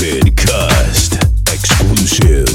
David Cust exclusive.